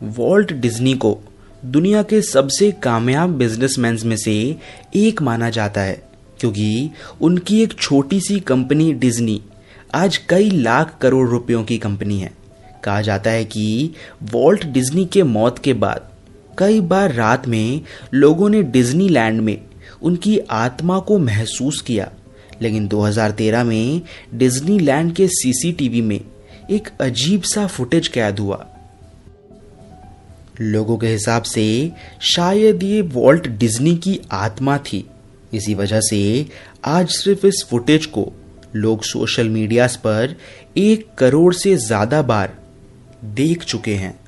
Walt Disney को दुनिया के सबसे कामयाब बिजनेसमैन में से एक माना जाता है, क्योंकि उनकी एक छोटी सी कंपनी डिज्नी आज कई लाख करोड़ रुपयों की कंपनी है। कहा जाता है कि वॉल्ट डिज्नी के मौत के बाद कई बार रात में लोगों ने डिज्नी लैंड में उनकी आत्मा को महसूस किया, लेकिन 2013 में डिज्नी लैंड के सीसीटीवी में एक अजीब सा फुटेज कैद हुआ। लोगों के हिसाब से शायद ये वॉल्ट डिज्नी की आत्मा थी। इसी वजह से आज सिर्फ़ इस फुटेज को लोग सोशल मीडिया पर एक करोड़ से ज़्यादा बार देख चुके हैं।